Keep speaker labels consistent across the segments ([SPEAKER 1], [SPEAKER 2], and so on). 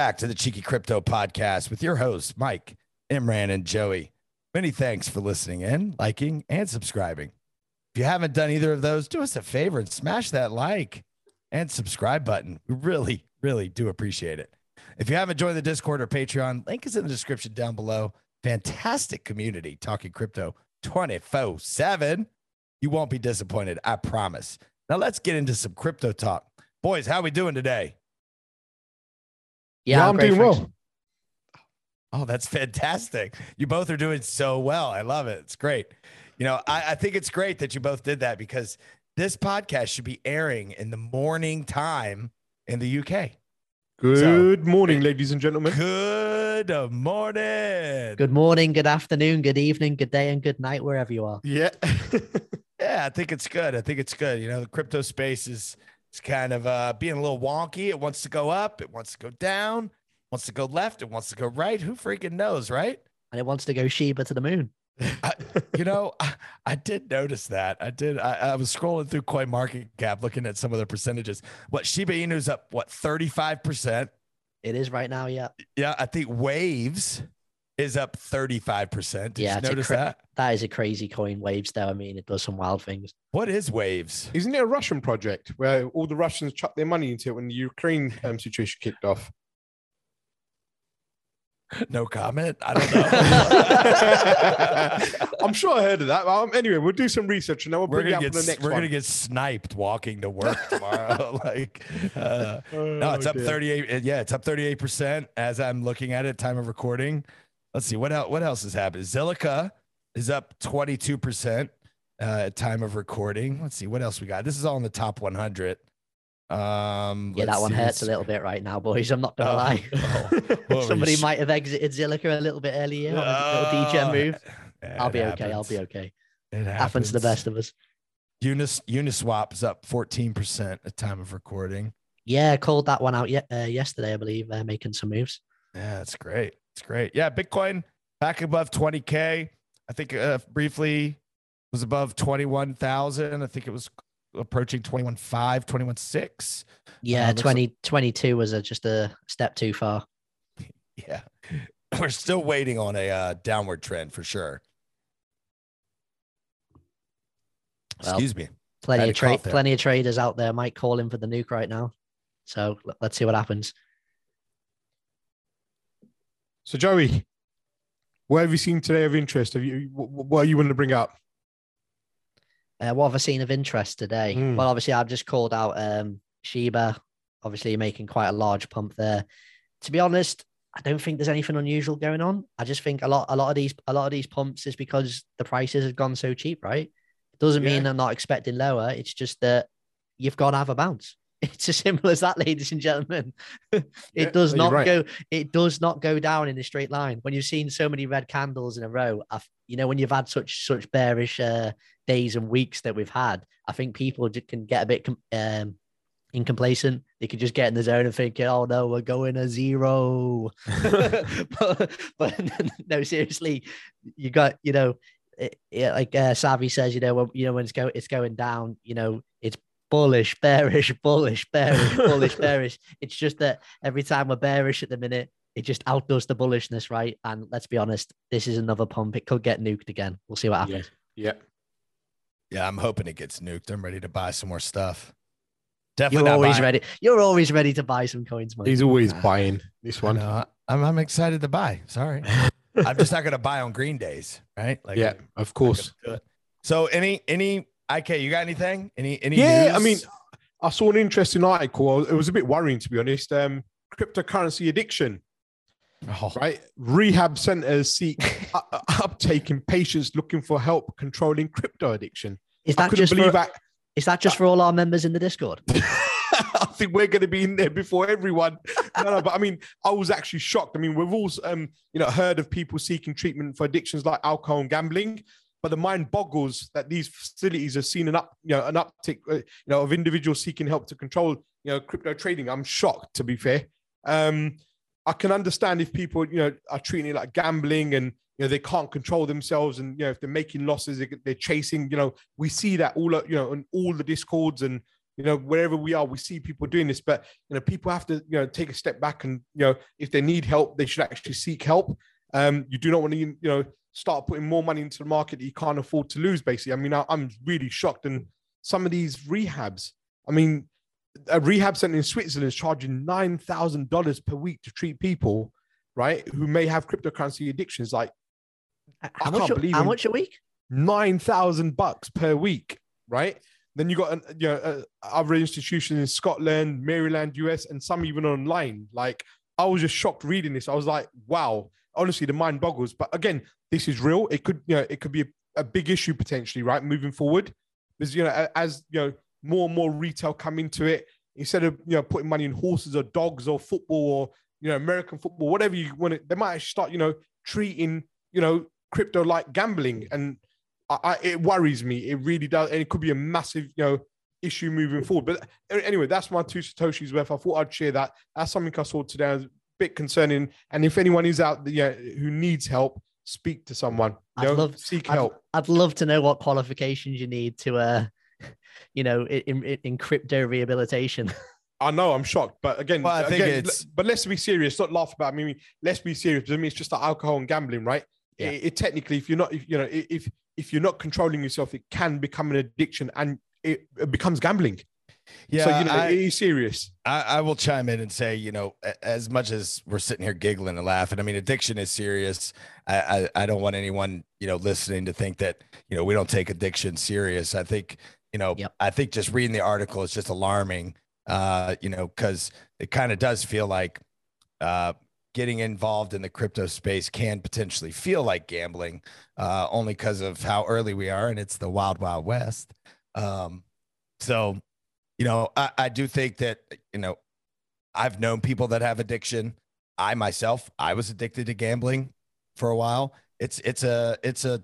[SPEAKER 1] back to the Cheeky Crypto Podcast with your hosts, Mike, Imran, and Joey. Many thanks for listening in, liking, and subscribing. If you haven't done either of those, do us a favor and smash that like and subscribe button. We really, really do appreciate it. If you haven't joined the Discord or Patreon, link is in the description down below. Fantastic community talking crypto 24 7. You won't be disappointed, I promise. Now let's get into some crypto talk. Boys, how are we doing today?
[SPEAKER 2] Yeah,
[SPEAKER 3] Yeah,
[SPEAKER 2] I'm
[SPEAKER 3] I'm doing
[SPEAKER 2] thanks.
[SPEAKER 3] well.
[SPEAKER 1] Oh, that's fantastic. You both are doing so well. I love it. It's great. You know, I, I think it's great that you both did that because this podcast should be airing in the morning time in the UK.
[SPEAKER 3] Good morning, ladies and gentlemen.
[SPEAKER 1] Good morning.
[SPEAKER 2] Good morning, good afternoon, good evening, good day, and good night, wherever you are.
[SPEAKER 3] Yeah.
[SPEAKER 1] Yeah, I think it's good. I think it's good. You know, the crypto space is it's kind of uh, being a little wonky. It wants to go up, it wants to go down, wants to go left, it wants to go right. Who freaking knows, right?
[SPEAKER 2] And it wants to go Shiba to the moon.
[SPEAKER 1] I, you know, I, I did notice that. I did. I, I was scrolling through Coin Market Cap, looking at some of the percentages. What Shiba Inu's up? What thirty five percent?
[SPEAKER 2] It is right now, yeah.
[SPEAKER 1] Yeah, I think Waves is up thirty five percent. Did
[SPEAKER 2] Yeah,
[SPEAKER 1] you notice
[SPEAKER 2] cra-
[SPEAKER 1] that?
[SPEAKER 2] That is a crazy coin, Waves, though. I mean, it does some wild things.
[SPEAKER 1] What is Waves?
[SPEAKER 3] Isn't it a Russian project where all the Russians chucked their money into it when the Ukraine um, situation kicked off?
[SPEAKER 1] No comment. I don't know.
[SPEAKER 3] I'm sure I heard of that. Um, anyway, we'll do some research and then we'll
[SPEAKER 1] we're
[SPEAKER 3] bring it
[SPEAKER 1] gonna
[SPEAKER 3] up
[SPEAKER 1] get
[SPEAKER 3] for the next
[SPEAKER 1] we're gonna get sniped walking to work tomorrow. like, uh, no, it's
[SPEAKER 3] Oh,
[SPEAKER 1] up
[SPEAKER 3] dear.
[SPEAKER 1] 38. Yeah, it's up 38% as I'm looking at it, time of recording. Let's see what else what else has happened. Zilliqa is up 22% uh, at time of recording. Let's see what else we got. This is all in the top 100. Um
[SPEAKER 2] Yeah, that one hurts a little bit right now, boys. I'm not to
[SPEAKER 1] Oh,
[SPEAKER 2] lie.
[SPEAKER 1] oh,
[SPEAKER 2] Somebody
[SPEAKER 1] sh-
[SPEAKER 2] might have exited Zilliqa a little bit earlier on a
[SPEAKER 1] Oh,
[SPEAKER 2] DJ move. I'll be okay. I'll be okay.
[SPEAKER 1] It
[SPEAKER 2] Happens to the best of us.
[SPEAKER 1] Unis Uniswap is up 14% at time of recording.
[SPEAKER 2] Yeah, called that one out ye- uh, yesterday, I believe, uh, making some moves.
[SPEAKER 1] Yeah, that's great. It's great. Yeah, Bitcoin back above 20K. I think uh, briefly was above 21,000. I think it was approaching 21.5, 21.6.
[SPEAKER 2] Yeah,
[SPEAKER 1] looks like-
[SPEAKER 2] 2022 was a, just a step too far.
[SPEAKER 1] Yeah. We're still waiting on a uh, downward trend for sure.
[SPEAKER 2] Well,
[SPEAKER 1] Excuse me.
[SPEAKER 2] Plenty of trade, plenty of traders out there might call in for the nuke right now. So let's see what happens.
[SPEAKER 3] So, Joey, what have you seen today of interest? Have you what, wh- what you want to bring up?
[SPEAKER 2] Uh, what have I seen of interest today?
[SPEAKER 3] Mm.
[SPEAKER 2] Well, obviously, I've just called out um, Shiba. Obviously, making quite a large pump there. To be honest, I don't think there's anything unusual going on. I just think a lot, a lot of these, a lot of these pumps is because the prices have gone so cheap, right? It doesn't mean
[SPEAKER 3] Yeah.
[SPEAKER 2] I'm not expecting lower. It's just that you've got to have a bounce. It's as simple as that, ladies and gentlemen. it
[SPEAKER 3] Yeah,
[SPEAKER 2] does not
[SPEAKER 3] right.
[SPEAKER 2] go. It does not go down in a straight line. When you've seen so many red candles in a row, I've, you know, when you've had such such bearish uh, days and weeks that we've had, I think people can get a bit com- um, incomplacent. They could just get in the zone and think, "Oh no, we're going to zero." but, but no, seriously, you got you know, it, yeah, like uh, Savi says, you know, when, you know when it's go it's going down, you know, it's bullish, bearish, bullish, bearish, bullish, bearish. It's just that every time we're bearish at the minute, it just outdoes the bullishness, right? And let's be honest, this is another pump. It could get nuked again. We'll see what happens.
[SPEAKER 3] Yeah.
[SPEAKER 1] Yeah, I'm hoping it gets nuked. I'm ready to buy some more stuff.
[SPEAKER 2] Definitely You're
[SPEAKER 1] Definitely
[SPEAKER 2] always
[SPEAKER 1] buying-
[SPEAKER 2] ready. You're always ready to buy some coins, man.
[SPEAKER 3] He's always buying this
[SPEAKER 1] I
[SPEAKER 3] one.
[SPEAKER 1] know. I'm, I'm excited to buy. Sorry. I'm just not going to buy on green days, right? Like,
[SPEAKER 3] yeah, of course.
[SPEAKER 1] So any any IK, you got anything? Any any?
[SPEAKER 3] Yeah, I mean, I saw an interesting article. It was a bit worrying, to be honest. Um, cryptocurrency addiction,
[SPEAKER 1] Oh,
[SPEAKER 3] right? Rehab centers seek u- u- uptake in patients looking for help controlling crypto addiction.
[SPEAKER 2] is that
[SPEAKER 3] couldn't
[SPEAKER 2] just
[SPEAKER 3] believe
[SPEAKER 2] for,
[SPEAKER 3] that.
[SPEAKER 2] is that just for all our members in the Discord?
[SPEAKER 3] I think we're going to be in there before everyone. No, no, but I mean, I was actually shocked. I mean, we've all, um, you know, heard of people seeking treatment for addictions like alcohol and gambling, but the mind boggles that these facilities are seeing an up, you know, an uptick, uh, you know, of individuals seeking help to control, you know, crypto trading. I'm shocked, to be fair. Um, I can understand if people, you know, are treating it like gambling and you know they can't control themselves, and you know if they're making losses, they- they're chasing. You know, we see that all, uh, you know, on all the discords and you know, wherever we are, we see people doing this, but you know, people have to, you know, take a step back and you know, if they need help, they should actually seek help. Um, you do not want to, you know, start putting more money into the market that you can't afford to lose. Basically, I mean, I, I'm really shocked, and some of these rehabs. I mean, a rehab center in Switzerland is charging nine thousand dollars per week to treat people, right, who may have cryptocurrency addictions. Like,
[SPEAKER 2] How
[SPEAKER 3] I
[SPEAKER 2] much?
[SPEAKER 3] can't
[SPEAKER 2] a-
[SPEAKER 3] believe
[SPEAKER 2] how much a week?
[SPEAKER 3] nine thousand bucks per week, right? Then you got, uh, you know, uh, other institutions in Scotland, Maryland, US, and some even online. Like, I was just shocked reading this. I was like, wow. Honestly, the mind boggles. But again, this is real. It could, you know, it could be a, a big issue potentially, right? Moving forward, because you know, as you know, more and more retail come into it, instead of you know putting money in horses or dogs or football or you know American football, whatever you want it, they might start, you know, treating you know crypto like gambling, and I, I, it worries me. It really does, and it could be a massive, you know, issue moving forward. But anyway, that's my two satoshis worth. I thought I'd share that. That's something I saw today. It's a bit concerning. And if anyone is out there yeah, who needs help, speak to someone.
[SPEAKER 2] I'd
[SPEAKER 3] You know,
[SPEAKER 2] love-
[SPEAKER 3] seek
[SPEAKER 2] I'd,
[SPEAKER 3] help.
[SPEAKER 2] I'd love to know what qualifications you need to, uh, you know, in, in, in crypto rehabilitation.
[SPEAKER 3] I know I'm shocked, but again,
[SPEAKER 1] Well, I think
[SPEAKER 3] again,
[SPEAKER 1] it's-
[SPEAKER 3] but let's be serious. Not laugh about. it. I mean, let's be serious. I mean, it's just like alcohol and gambling, right?
[SPEAKER 2] Yeah.
[SPEAKER 3] It, it technically, if you're not, if, you know, if if you're not controlling yourself, it can become an addiction, and it, it becomes gambling.
[SPEAKER 1] Yeah,
[SPEAKER 3] so you know,
[SPEAKER 1] I-
[SPEAKER 3] it is serious.
[SPEAKER 1] I, I will chime in and say, you know, as much as we're sitting here giggling and laughing, I mean, addiction is serious. I, I, I don't want anyone, you know, listening to think that, you know, we don't take addiction serious. I think, you know,
[SPEAKER 2] Yep.
[SPEAKER 1] I think just reading the article is just alarming, uh, you know, because it kind of does feel like uh, getting involved in the crypto space can potentially feel like gambling, uh, only because of how early we are and it's the wild, wild west. Um, so, you know, I, I do think that, you know, I've known people that have addiction. I myself, I was addicted to gambling for a while. It's it's a it's a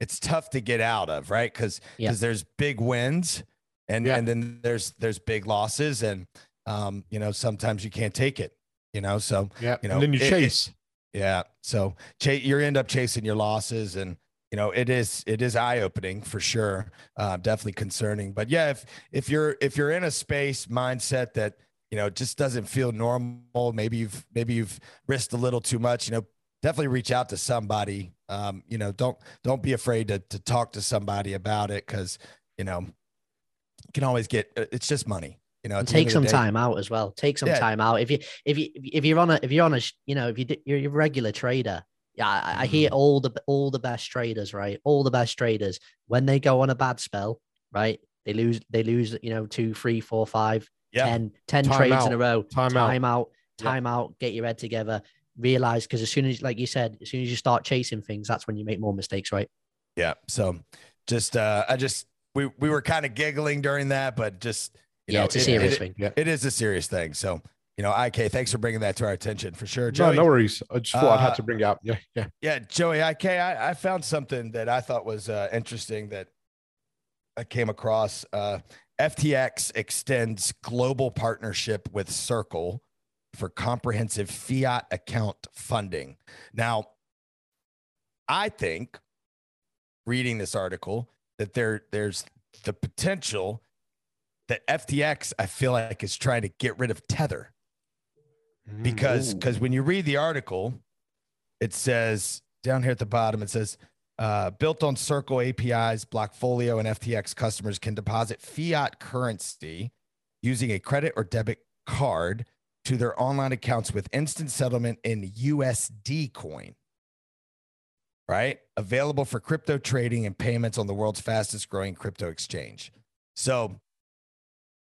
[SPEAKER 1] it's tough to get out of, right? Because
[SPEAKER 2] Yeah.
[SPEAKER 1] there's big wins and
[SPEAKER 3] Yeah.
[SPEAKER 1] and then there's there's big losses and um you know sometimes you can't take it, you know. So
[SPEAKER 3] Yeah,
[SPEAKER 1] you know,
[SPEAKER 3] and then you
[SPEAKER 1] it- it-
[SPEAKER 3] chase.
[SPEAKER 1] yeah. So cha- you end up chasing your losses and you know it is it is eye opening for sure. Uh, definitely concerning. But yeah, if if you're if you're in a space mindset that you know just doesn't feel normal, maybe you've maybe you've risked a little too much. You know, definitely reach out to somebody. Um, you know, don't don't be afraid to to talk to somebody about it because you know you can always get uh, it's just money. You know,
[SPEAKER 2] and
[SPEAKER 1] at the end
[SPEAKER 2] take some
[SPEAKER 1] day-
[SPEAKER 2] time out as well. Take some
[SPEAKER 1] Yeah.
[SPEAKER 2] time out. If you if you if you're on a if you're on a you know if you you're a regular trader, yeah, I, I hear
[SPEAKER 1] Mm-hmm.
[SPEAKER 2] all the all the best traders, right? All the best traders when they go on a bad spell, right? They lose they lose you know two, three, four, five,
[SPEAKER 1] Yeah.
[SPEAKER 2] ten, ten
[SPEAKER 3] Time
[SPEAKER 2] trades in a row.
[SPEAKER 3] Time out.
[SPEAKER 2] time out,
[SPEAKER 3] Yeah.
[SPEAKER 2] time out. Get your head together. Realize because as soon as like you said, as soon as you start chasing things, that's when you make more mistakes, right?
[SPEAKER 1] Yeah. So just uh I just we we were kind of giggling during that, but just you
[SPEAKER 2] yeah,
[SPEAKER 1] know,
[SPEAKER 2] it's a serious
[SPEAKER 1] it-
[SPEAKER 2] thing.
[SPEAKER 3] Yeah.
[SPEAKER 1] It is a serious thing. So, you know, IK, thanks for bringing that to our attention for sure.
[SPEAKER 3] No,
[SPEAKER 1] Joey,
[SPEAKER 3] no worries. I just thought
[SPEAKER 1] Uh,
[SPEAKER 3] have to bring it up. Yeah, yeah.
[SPEAKER 1] yeah, Joey, IK, I, I found something that I thought was uh, interesting that I came across. Uh, FTX extends global partnership with Circle for comprehensive fiat account funding. Now, I think reading this article that there there's the potential that FTX I feel like is trying to get rid of Tether because because when you read the article, it says down here at the bottom it says uh, built on Circle APIs, Blockfolio and FTX customers can deposit fiat currency using a credit or debit card to their online accounts with instant settlement in USD coin. Right? Available for crypto trading and payments on the world's fastest growing crypto exchange. So,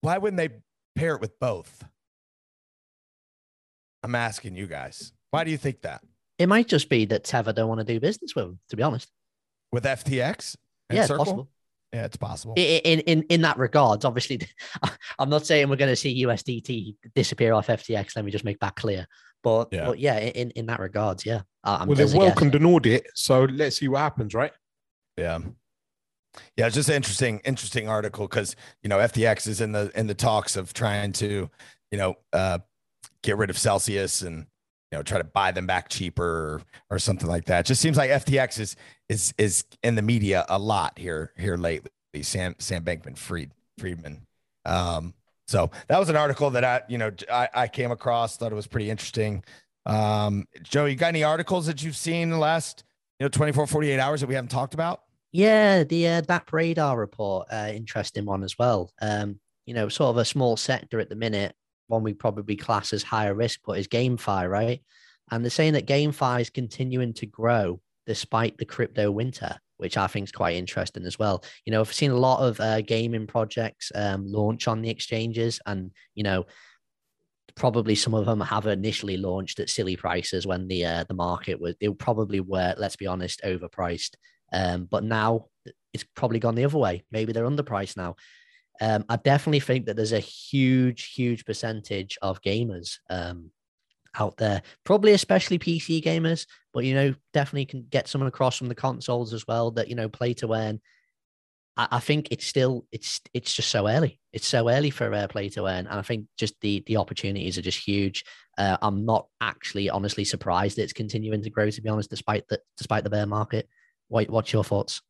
[SPEAKER 1] why wouldn't they pair it with both? I'm asking you guys. Why do you think that?
[SPEAKER 2] It might just be that Tether don't want to do business with them, to be honest.
[SPEAKER 1] With FTX? and
[SPEAKER 2] yeah, it's
[SPEAKER 1] Circle?
[SPEAKER 2] possible.
[SPEAKER 1] Yeah, it's possible.
[SPEAKER 2] I- i- In, in in that regards, obviously, I'm not saying we're going to see USDT disappear off FTX. Let me just make that clear. But
[SPEAKER 1] Yeah.
[SPEAKER 2] yeah, but yeah in, in that regards, yeah. I'm
[SPEAKER 3] well, they've welcomed an audit, so let's see what happens, right?
[SPEAKER 1] Yeah. Yeah, it's just an interesting, interesting article because you know FTX is in the in the talks of trying to, you know, uh, get rid of Celsius and you know try to buy them back cheaper or, or something like that. It just seems like FTX is is is in the media a lot here here lately. Sam Sam Bankman Fried Friedman. Um, so that was an article that I, you know, I, I came across, thought it was pretty interesting. Um, Joe, you got any articles that you've seen in the last, you know, 24, 48 hours that we haven't talked about?
[SPEAKER 2] Yeah, the uh, DappRadar report, uh, interesting one as well. Um, you know, sort of a small sector at the minute, one we probably class as higher risk, but is GameFi, right? And they're saying that GameFi is continuing to grow despite the crypto winter, which I think is quite interesting as well. You know, I've seen a lot of uh, gaming projects um, launch on the exchanges, and you know, probably some of them have initially launched at silly prices when the uh, the market was they probably were, let's be honest, overpriced. Um, but now it's probably gone the other way. Maybe they're underpriced now. Um, I definitely think that there's a huge, huge percentage of gamers um, out there, probably especially PC gamers, but you know, definitely can get someone across from the consoles as well that you know play to earn. I, think it's still it's it's just so early. It's so early for uh, play to earn, and I think just the the opportunities are just huge. Uh, I'm not actually honestly surprised that it's continuing to grow. To be honest, despite the despite the bear market, what what's your thoughts?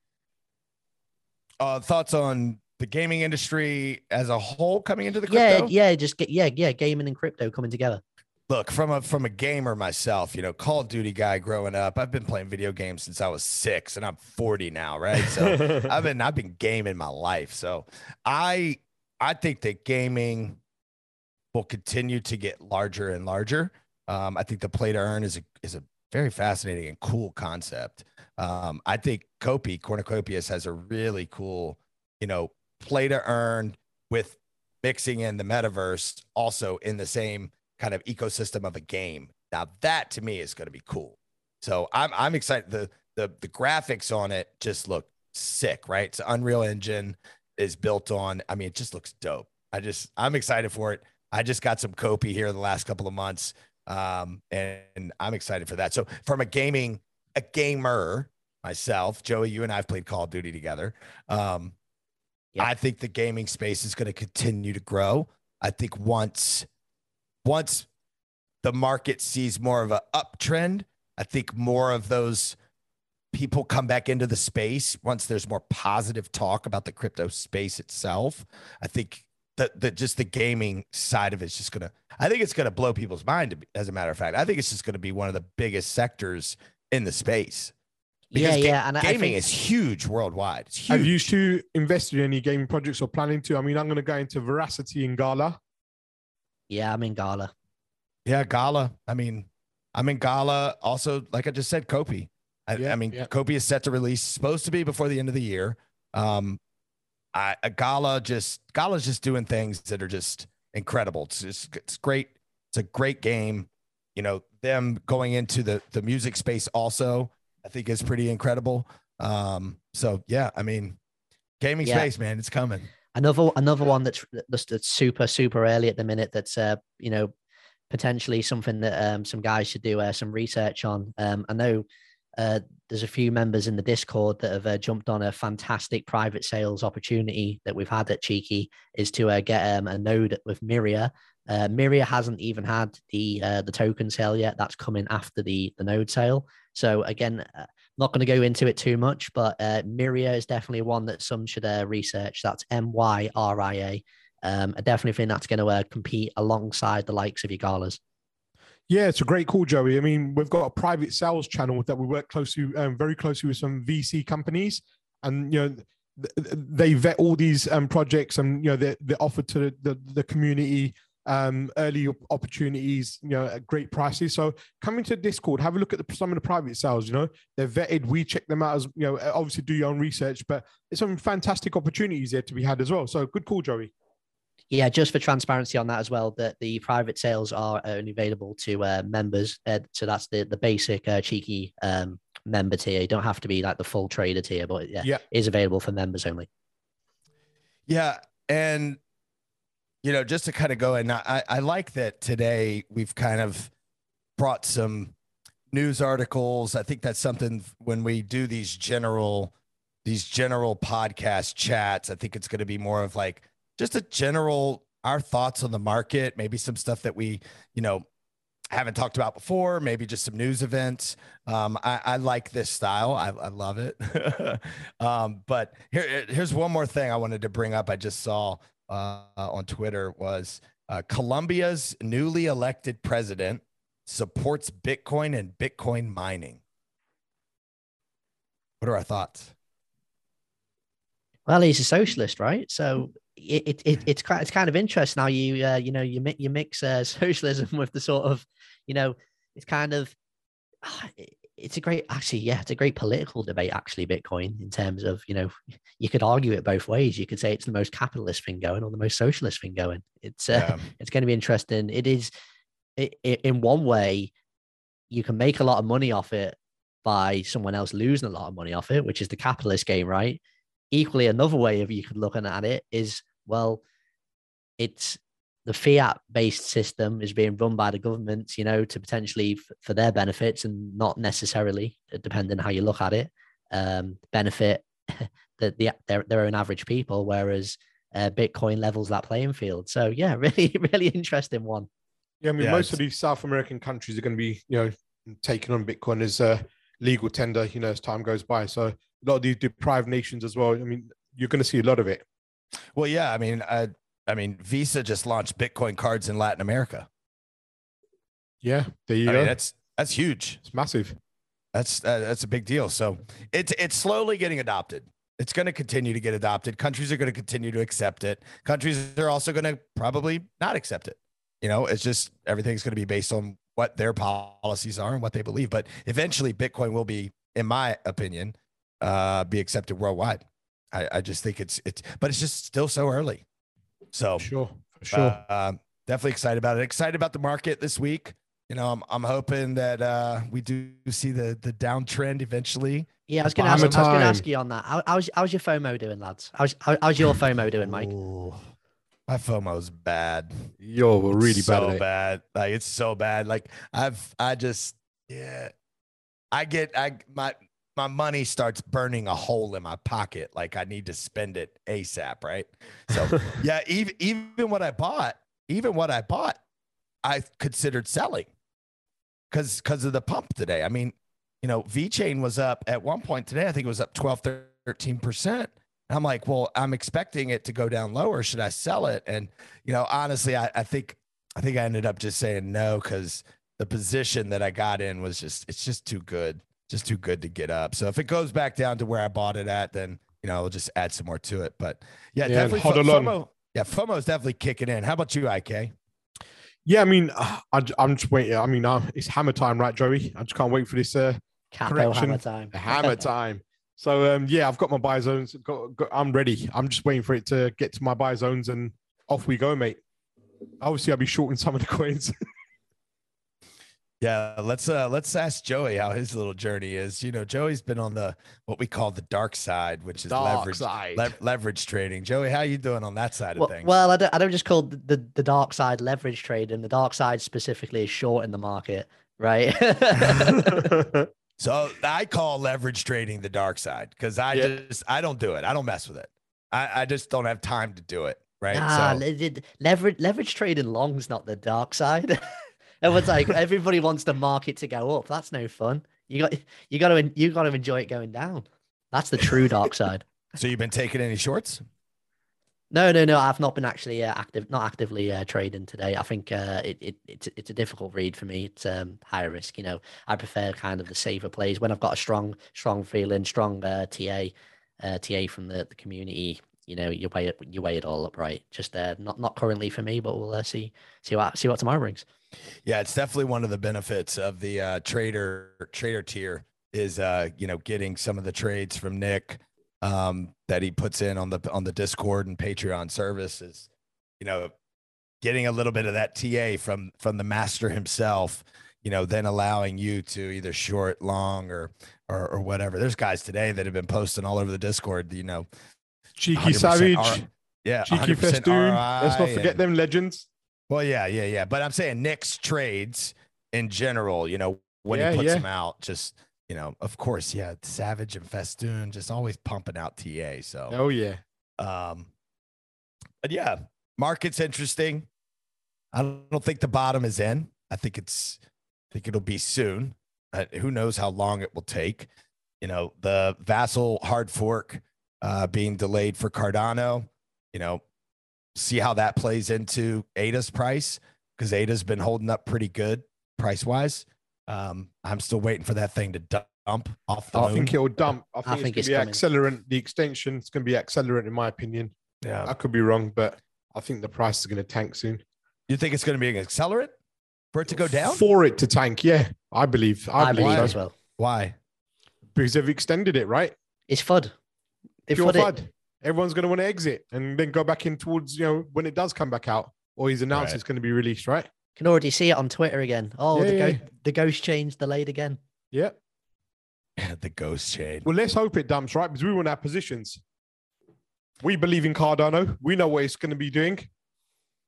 [SPEAKER 1] Uh, thoughts on the gaming industry as a whole coming into the crypto?
[SPEAKER 2] Yeah, yeah, just get yeah, yeah, gaming and crypto coming together.
[SPEAKER 1] Look from a from a gamer myself you know call of duty guy growing up i've been playing video games since i was six and i'm 40 now right? So i've been i've been gaming my life. So i i think that gaming will continue to get larger and larger. Um, i think the play to earn is a is a very fascinating and cool concept. Um, i think Copy cornucopias has a really cool you know play to earn with mixing in the metaverse also in the same kind of ecosystem of a game. Now that to me is going to be cool. So I'm I'm excited. The the the graphics on it just look sick, right? So Unreal Engine is built on. I mean, it just looks dope. I just I'm excited for it. I just got some Copy here in the last couple of months, um, and, and I'm excited for that. So from a gaming a gamer myself, Joey, you and I have played Call of Duty together. Um, yeah. I think the gaming space is going to continue to grow. I think once once the market sees more of an uptrend, I think more of those people come back into the space once there's more positive talk about the crypto space itself. I think that the just the gaming side of it's just gonna. I think it's gonna blow people's mind. As a matter of fact, I think it's just gonna be one of the biggest sectors in the space.
[SPEAKER 2] Because yeah, yeah,
[SPEAKER 1] and gaming think, is huge worldwide. It's huge.
[SPEAKER 3] Have you two invested in any gaming projects or planning to? I mean, I'm going to go into Veracity and Gala.
[SPEAKER 2] Yeah, I'm in Gala.
[SPEAKER 1] Yeah, Gala. I mean, I'm in Gala. Also, like I just said, Copy. I, yeah, I mean, yeah. Copy is set to release, supposed to be before the end of the year. Um, I, a Gala just Gala's just doing things that are just incredible. It's just, it's great. It's a great game. You know, them going into the the music space also, I think is pretty incredible. Um, so yeah, I mean, gaming yeah. space, man, it's coming.
[SPEAKER 2] Another another one that's that's super super early at the minute. That's uh you know potentially something that um some guys should do uh, some research on. Um, I know uh, there's a few members in the Discord that have uh, jumped on a fantastic private sales opportunity that we've had at Cheeky is to uh, get um, a node with Myria. Uh, Myria hasn't even had the uh, the token sale yet. That's coming after the the node sale. So again, uh, not going to go into it too much, but uh, Myria is definitely one that some should uh, research. That's M Y R I A. Um, I definitely think that's going to uh, compete alongside the likes of your galas.
[SPEAKER 3] Yeah, it's a great call, Joey. I mean, we've got a private sales channel that we work closely, um, very closely with some VC companies, and you know, they vet all these um, projects and you know they they offer to the, the, the community um, early opportunities, you know, at great prices. So coming to Discord, have a look at the, some of the private sales. You know, they're vetted. We check them out as you know. Obviously, do your own research, but there's some fantastic opportunities there to be had as well. So good call, Joey.
[SPEAKER 2] Yeah, just for transparency on that as well, that the private sales are only available to uh, members. Uh, so that's the the basic uh, cheeky um, member tier. You don't have to be like the full trader tier, but yeah, yeah. is available for members only.
[SPEAKER 1] Yeah, and you know, just to kind of go and I, I like that today we've kind of brought some news articles. I think that's something when we do these general these general podcast chats, I think it's going to be more of like just a general our thoughts on the market, maybe some stuff that we, you know, haven't talked about before, maybe just some news events. Um, I, I like this style. I, I love it. um, but here, here's one more thing I wanted to bring up. I just saw uh, on Twitter was uh, Colombia's newly elected president supports Bitcoin and Bitcoin mining. What are our thoughts?
[SPEAKER 2] Well, he's a socialist, right? So it, it, it's kind it's kind of interesting how you uh, you know you mix you mix uh, socialism with the sort of you know it's kind of it's a great actually yeah it's a great political debate actually bitcoin in terms of you know you could argue it both ways. You could say it's the most capitalist thing going or the most socialist thing going. It's uh, yeah. it's going to be interesting. It is it, it, in one way you can make a lot of money off it by someone else losing a lot of money off it which is the capitalist game right? Equally another way of you could look at it is well it's the fiat based system is being run by the governments, you know, to potentially f- for their benefits and not necessarily, uh, depending how you look at it, um, benefit the, the their, their own average people, whereas uh, Bitcoin levels that playing field. So yeah, really, really interesting one.
[SPEAKER 3] Yeah, I mean, yeah, most of these South American countries are going to be, you know, taking on Bitcoin as a legal tender, you know, as time goes by. So a lot of these deprived nations as well. I mean, you're going to see a lot of it.
[SPEAKER 1] Well, yeah, I mean, uh, I mean, Visa just launched Bitcoin cards in Latin America.
[SPEAKER 3] Yeah, there you
[SPEAKER 1] I
[SPEAKER 3] go.
[SPEAKER 1] Mean, that's that's huge.
[SPEAKER 3] It's massive.
[SPEAKER 1] That's uh, that's a big deal. So it's it's slowly getting adopted. It's going to continue to get adopted. Countries are going to continue to accept it. Countries are also going to probably not accept it. You know, it's just everything's going to be based on what their policies are and what they believe. But eventually, Bitcoin will be, in my opinion, uh, be accepted worldwide. I, I just think it's it's, but it's just still so early. So
[SPEAKER 3] for sure, for sure.
[SPEAKER 1] Uh, definitely excited about it. Excited about the market this week. You know, I'm I'm hoping that uh, we do see the the downtrend eventually.
[SPEAKER 2] Yeah, I was going to ask. I was going to ask you on that. How, how's how's your FOMO doing, lads? How's how, how's your FOMO doing, Mike? Ooh,
[SPEAKER 1] my FOMO's bad.
[SPEAKER 3] Yo, we're really
[SPEAKER 1] it's
[SPEAKER 3] bad.
[SPEAKER 1] So bad. Like it's so bad. Like I've I just yeah. I get I my my money starts burning a hole in my pocket. Like I need to spend it ASAP, right? So yeah, even even what I bought, even what I bought, I considered selling because because of the pump today. I mean, you know, VeChain was up at one point today. I think it was up 12, 13 percent. I'm like, well, I'm expecting it to go down lower. Should I sell it? And you know, honestly, I, I think I think I ended up just saying no because the position that I got in was just it's just too good just too good to get up. So if it goes back down to where I bought it at, then you know, we'll just add some more to it. But yeah, yeah definitely FOMO. Yeah, FOMO is definitely kicking in. How about you, IK?
[SPEAKER 3] Yeah, I mean, I, am just waiting. I mean, uh, it's hammer time, right, Joey? I just can't wait for this uh,
[SPEAKER 2] Capo correction. Hammer time.
[SPEAKER 3] hammer time. So um, yeah, I've got my buy zones. Got, got, I'm ready. I'm just waiting for it to get to my buy zones, and off we go, mate. Obviously, I'll be shorting some of the coins.
[SPEAKER 1] Yeah, let's uh let's ask Joey how his little journey is. You know, Joey's been on the what we call the dark side, which is dark leverage le- leverage trading. Joey, how are you doing on that side
[SPEAKER 2] well,
[SPEAKER 1] of things?
[SPEAKER 2] Well, I don't, I don't just call the, the, the dark side leverage trading. The dark side specifically is short in the market, right?
[SPEAKER 1] so I call leverage trading the dark side because I yeah. just I don't do it. I don't mess with it. I, I just don't have time to do it. Right.
[SPEAKER 2] Ah, so, leverage leverage trading long's not the dark side. Everyone's like, everybody wants the market to go up. That's no fun. You got you got to you got to enjoy it going down. That's the true dark side.
[SPEAKER 1] So you've been taking any shorts?
[SPEAKER 2] No, no, no. I've not been actually uh, active, not actively uh, trading today. I think uh, it, it it's it's a difficult read for me. It's um, high risk. You know, I prefer kind of the safer plays when I've got a strong, strong feeling, strong uh, TA, uh, TA from the, the community. You know, you weigh it, you weigh it all up, right? Just uh, not not currently for me, but we'll uh, see see what see what tomorrow brings.
[SPEAKER 1] Yeah, it's definitely one of the benefits of the uh, trader trader tier is uh, you know getting some of the trades from Nick um, that he puts in on the on the Discord and Patreon services. You know, getting a little bit of that TA from from the master himself. You know, then allowing you to either short, long, or or, or whatever. There's guys today that have been posting all over the Discord. You know,
[SPEAKER 3] cheeky savage. R-
[SPEAKER 1] yeah,
[SPEAKER 3] cheeky festoon. Let's not forget and, them legends.
[SPEAKER 1] Well, yeah, yeah, yeah. But I'm saying Nick's trades in general, you know, when yeah, he puts yeah. them out, just you know, of course, yeah, Savage and Festoon just always pumping out TA. So
[SPEAKER 3] oh yeah.
[SPEAKER 1] Um but yeah, market's interesting. I don't think the bottom is in. I think it's I think it'll be soon. Uh, who knows how long it will take. You know, the Vasil hard fork uh, being delayed for Cardano, you know, see how that plays into Ada's price because Ada's been holding up pretty good price wise. Um, I'm still waiting for that thing to dump off the
[SPEAKER 3] I
[SPEAKER 1] moon.
[SPEAKER 3] think it'll dump. I think,
[SPEAKER 2] think
[SPEAKER 3] it's
[SPEAKER 2] it's
[SPEAKER 3] going to be accelerant. The extension is going to be accelerant, in my opinion.
[SPEAKER 1] yeah.
[SPEAKER 3] I could be wrong, but I think the price is going to tank soon.
[SPEAKER 1] You think it's going to be an accelerant for it to go down?
[SPEAKER 3] For it to tank, yeah, I believe. I,
[SPEAKER 2] I
[SPEAKER 3] believe
[SPEAKER 2] believe
[SPEAKER 3] so.
[SPEAKER 2] as well.
[SPEAKER 1] Why?
[SPEAKER 3] because they've extended it, right?
[SPEAKER 2] It's FUD. They
[SPEAKER 3] Pure
[SPEAKER 2] FUD it.
[SPEAKER 3] FUD. Everyone's going to want to exit and then go back in towards you know when it does come back out or he's announced
[SPEAKER 1] Right.
[SPEAKER 3] it's going to be released, right?
[SPEAKER 2] Can already see it on Twitter again. Oh,
[SPEAKER 3] Yeah,
[SPEAKER 2] the,
[SPEAKER 3] yeah.
[SPEAKER 2] Go- the ghost change delayed again.
[SPEAKER 3] Yeah.
[SPEAKER 1] the ghost chain.
[SPEAKER 3] Well, let's hope it dumps, right? Because we want our positions. We believe in Cardano. We know what it's going to be doing.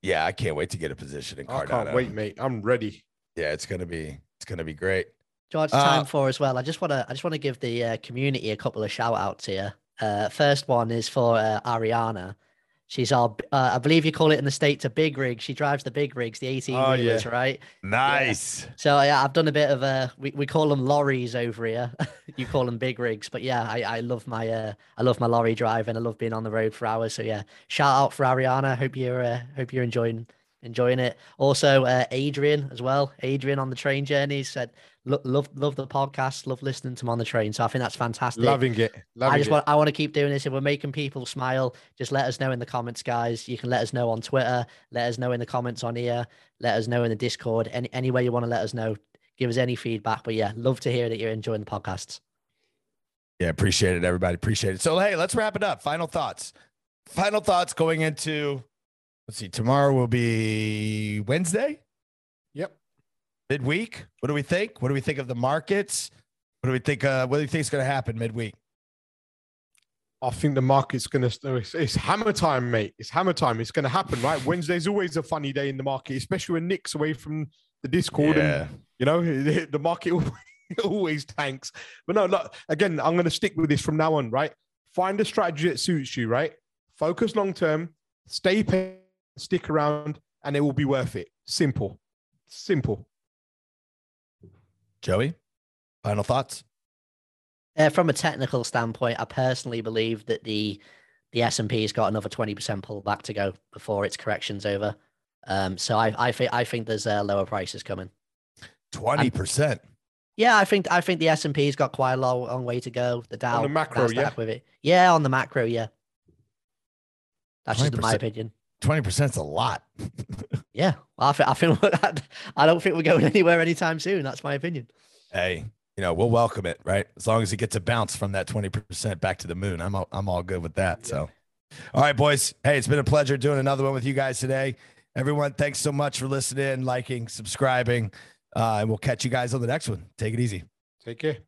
[SPEAKER 1] Yeah, I can't wait to get a position in Cardano.
[SPEAKER 3] I
[SPEAKER 1] Cardano.
[SPEAKER 3] can't wait, mate. I'm ready.
[SPEAKER 1] Yeah, it's gonna be it's gonna be great.
[SPEAKER 2] George,
[SPEAKER 1] Uh,
[SPEAKER 2] time for as well. I just want to I just want to give the uh, community a couple of shout outs here. Uh, first one is for uh, Ariana. She's our, uh, I believe you call it in the states a big rig. She drives the big rigs, the 18
[SPEAKER 3] Oh, yeah.
[SPEAKER 2] wheelers, right?
[SPEAKER 1] Nice.
[SPEAKER 2] So yeah, I've done a bit of uh we, we call them lorries over here. you call them big rigs, but yeah, I, I love my uh I love my lorry drive and I love being on the road for hours. So yeah, shout out for Ariana. Hope you're uh, hope you're enjoying enjoying it. Also, uh, Adrian as well. Adrian on the train journey said love love the podcast, love listening to him on the train. So I think that's fantastic.
[SPEAKER 3] Loving it. Loving
[SPEAKER 2] I just
[SPEAKER 3] it.
[SPEAKER 2] want I want to keep doing this. If we're making people smile, just let us know in the comments, guys. You can let us know on Twitter, let us know in the comments on here, let us know in the Discord, any any way you want to let us know. Give us any feedback. But yeah, love to hear that you're enjoying the podcasts.
[SPEAKER 1] Yeah, appreciate it, everybody. Appreciate it. So hey, let's wrap it up. Final thoughts. Final thoughts going into let's see, tomorrow will be Wednesday,
[SPEAKER 3] Yep.
[SPEAKER 1] midweek. What do we think? What do we think of the markets? What do we think? Uh, what do you think is going to happen midweek?
[SPEAKER 3] I think the market's going to, it's, it's hammer time, mate. It's hammer time. It's going to happen, right? Wednesday's always a funny day in the market, especially when Nick's away from the Discord and you know the market always tanks but no look again i'm going to stick with this from now on right find a strategy that suits you right focus long term stay patient stick around and it will be worth it simple simple
[SPEAKER 1] Joey, final thoughts.
[SPEAKER 2] Uh, from a technical standpoint, I personally believe that the the S and P has got another twenty percent pullback to go before its correction's over. Um, so I I think I think there's uh, lower prices coming.
[SPEAKER 1] Twenty percent.
[SPEAKER 2] Yeah, I think I think the S and P's got quite a long, long way to go. The Dow,
[SPEAKER 3] the macro, yeah?
[SPEAKER 2] with it. Yeah, on the macro, yeah. That's just my opinion.
[SPEAKER 1] Twenty percent's a lot.
[SPEAKER 2] Yeah, I think I think I don't think we're going anywhere anytime soon. That's my opinion.
[SPEAKER 1] hey, you know, we'll welcome it, right? As long as it gets a bounce from that 20% back to the moon. I'm all, I'm all good with that. So, all right, boys. Hey, it's been a pleasure doing another one with you guys today. Everyone, thanks so much for listening, liking, subscribing. Uh, and we'll catch you guys on the next one. Take it easy.
[SPEAKER 3] take care